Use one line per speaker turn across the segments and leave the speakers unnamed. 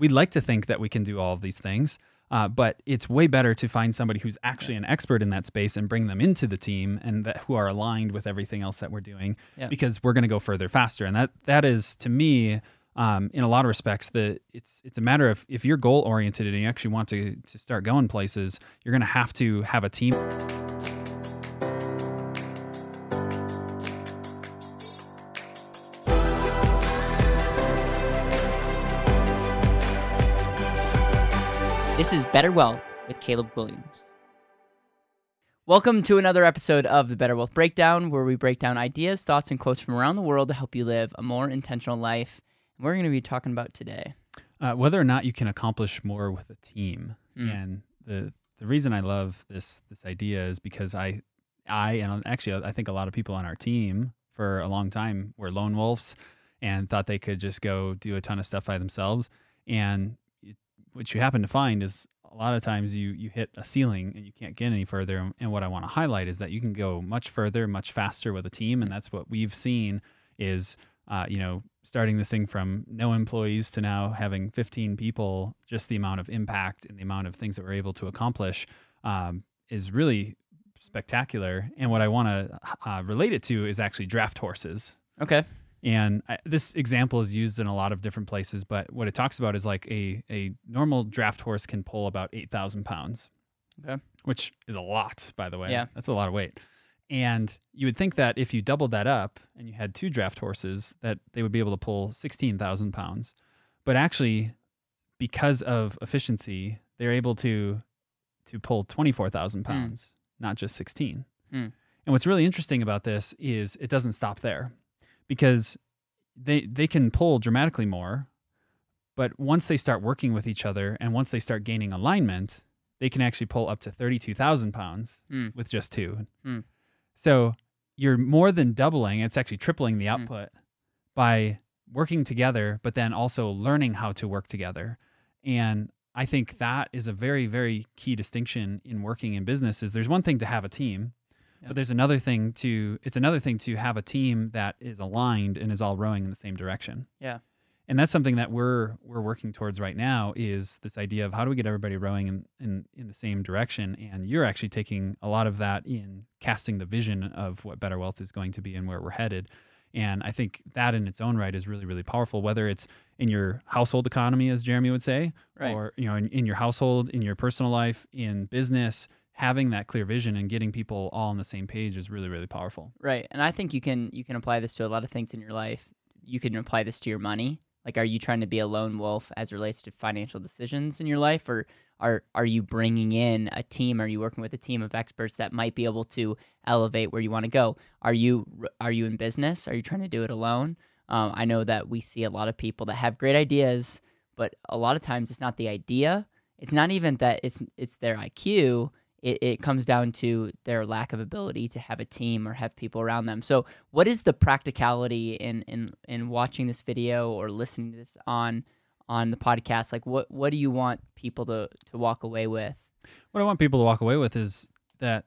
we'd like to think that we can do all of these things. Uh, but it's way better to find somebody who's actually an expert in that space and bring them into the team and that who are aligned with everything else that we're doing
Yeah.
because we're going to go further faster. And that that is to me, um, in a lot of respects, the it's it's a matter of if you're goal oriented and you actually want to to start going places, you're going to have to have a team.
This is Better Wealth with Caleb Guilliams. Welcome to another episode of the Better Wealth Breakdown, where we break down ideas, thoughts, and quotes from around the world to help you live a more intentional life. And we're going to be talking about today.
uh, whether or not you can accomplish more with a team.
Mm.
And the the reason I love this this idea is because I I and actually I think a lot of people on our team for a long time were lone wolves and thought they could just go do a ton of stuff by themselves. And what you happen to find is a lot of times you you hit a ceiling and you can't get any further. And what I want to highlight is that you can go much further, much faster with a team, and that's what we've seen is uh, you know, starting this thing from no employees to now having 15 people, just the amount of impact and the amount of things that we're able to accomplish um, is really spectacular. And what I want to uh, relate it to is actually draft horses.
Okay.
And I, this example is used in a lot of different places, but what it talks about is like a, a normal draft horse can pull about 8,000 pounds,
Okay.
which is a lot, by the way.
Yeah.
That's a lot of weight. And you would think that if you doubled that up and you had two draft horses, that they would be able to pull 16,000 pounds. But actually, because of efficiency, they're able to to pull 24,000 pounds, not just 16.
Hmm.
And what's really interesting about this is it doesn't stop there because they they can pull dramatically more, but once they start working with each other and once they start gaining alignment, they can actually pull up to 32,000 pounds
Hmm.
with just two.
Hmm.
So you're more than doubling, it's actually tripling the
Hmm.
output by working together, but then also learning how to work together. And I think that is a very, very key distinction in working in business is there's one thing to have a team,
Yeah.
but there's another thing to it's another thing to have a team that is aligned and is all rowing in the same direction.
Yeah.
And that's something that we're we're working towards right now is this idea of how do we get everybody rowing in, in, in the same direction. And you're actually taking a lot of that in casting the vision of what Better Wealth is going to be and where we're headed. And I think that in its own right is really, really powerful, whether it's in your household economy, as Jeremy would say,
Right.
or you know, in, in your household, in your personal life, in business, having that clear vision and getting people all on the same page is really, really powerful.
Right. And I think you can you can apply this to a lot of things in your life. You can apply this to your money. Like are you trying to be a lone wolf as it relates to financial decisions in your life or are are you bringing in a team? Are you working with a team of experts that might be able to elevate where you want to go? Are you are you in business? Are you trying to do it alone? Um, I know that we see a lot of people that have great ideas, but a lot of times it's not the idea. It's not even that it's it's their IQ. It, it comes down to their lack of ability to have a team or have people around them. So, what is the practicality in in in watching this video or listening to this on on the podcast? Like, what what do you want people to to walk away with?
What I want people to walk away with is that,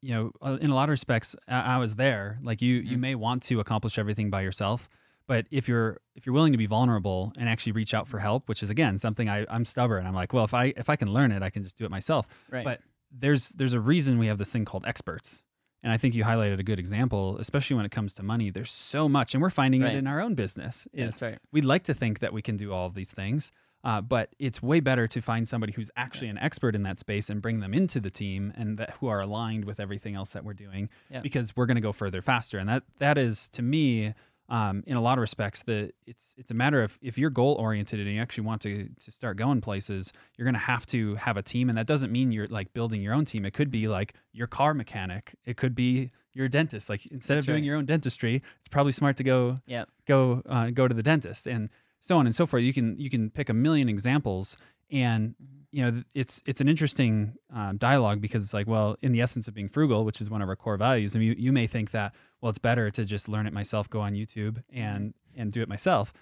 you know, uh, in a lot of respects, I, I was there. Like you, you
Mhm.
may want to accomplish everything by yourself, but if you're if you're willing to be vulnerable and actually reach out for help, which is again something I, I'm stubborn. I'm like, well, if I if I can learn it, I can just do it myself.
Right.
But there's there's a reason we have this thing called experts. And I think you highlighted a good example, especially when it comes to money. There's so much, and we're finding
Right.
it in our own business. Is
that's right.
we'd like to think that we can do all of these things, uh, but it's way better to find somebody who's actually an expert in that space and bring them into the team and that who are aligned with everything else that we're doing
Yeah.
because we're going to go further faster. And that that is to me. Um, in a lot of respects, the it's it's a matter of if you're goal oriented and you actually want to to start going places, you're going to have to have a team, and that doesn't mean you're like building your own team. It could be like your car mechanic. It could be your dentist. Like instead
That's
of doing
right.
your own dentistry, it's probably smart to go go uh, go to the dentist and so on and so forth. You can you can pick a million examples, and
Mhm.
you know it's it's an interesting um, dialogue because it's like, well, in the essence of being frugal, which is one of our core values, and you you may think that well, it's better to just learn it myself, go on YouTube and mm-hmm. and do it myself,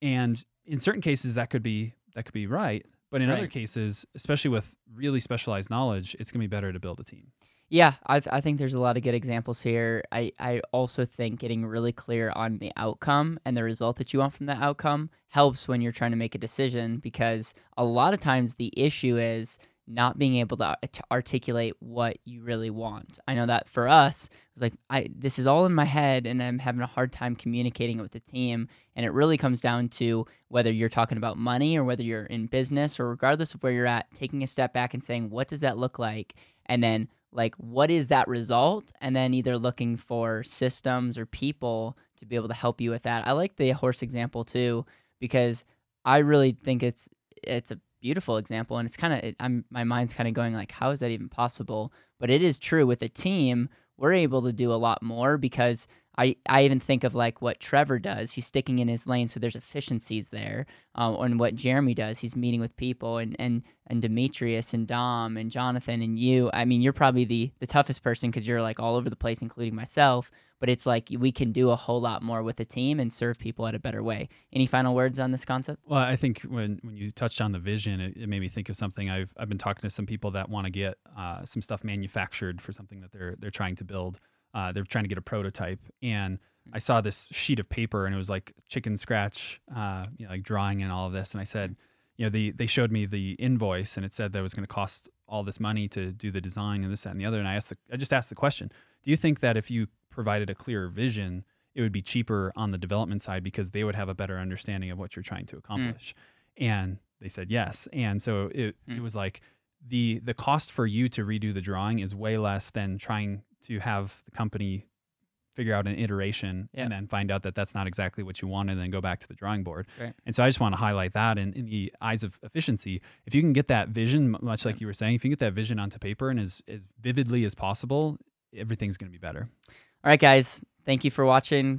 and in certain cases that could be that could be right, but in other cases, especially with really specialized knowledge, it's gonna be better to build a team.
Yeah, I, I think there's a lot of good examples here. I, I also think getting really clear on the outcome and the result that you want from that outcome helps when you're trying to make a decision because a lot of times the issue is not being able to, to articulate what you really want. I know that for us, it was like I this is all in my head and I'm having a hard time communicating it with the team. And it really comes down to whether you're talking about money or whether you're in business or regardless of where you're at, taking a step back and saying, what does that look like? And then like what is that result and then either looking for systems or people to be able to help you with that i like the horse example too because i really think it's it's a beautiful example and it's kind of i'm my mind's kind of going like how is that even possible? But it is true with a team we're able to do a lot more because I, I even think of like what Trevor does. He's sticking in his lane, so there's efficiencies there. Um, and what Jeremy does, he's meeting with people, and and and Demetrius and Dom and Jonathan and you. I mean, you're probably the the toughest person because you're like all over the place, including myself. But it's like we can do a whole lot more with a team and serve people at a better way. Any final words on this concept?
Well, I think when when you touched on the vision, it, it made me think of something. I've I've been talking to some people that want to get uh, some stuff manufactured for something that they're they're trying to build. Uh, they're trying to get a prototype, and I saw this sheet of paper, and it was like chicken scratch, uh, you know, like drawing and all of this. And I said, you know, the they showed me the invoice, and it said that it was going to cost all this money to do the design and this, that, and the other. And I asked, the, I just asked the question: Do you think that if you provided a clearer vision, it would be cheaper on the development side because they would have a better understanding of what you're trying to accomplish? Mm. And they said yes. And so it mm. it was like the the cost for you to redo the drawing is way less than trying to have the company figure out an iteration yeah. and then find out that that's not exactly what you want and then go back to the drawing board.
Right.
And so I just want to highlight that in, in the eyes of efficiency, if you can get that vision, much like you were saying, if you can get that vision onto paper and as, as vividly as possible, everything's going to be better.
All right, guys. Thank you for watching.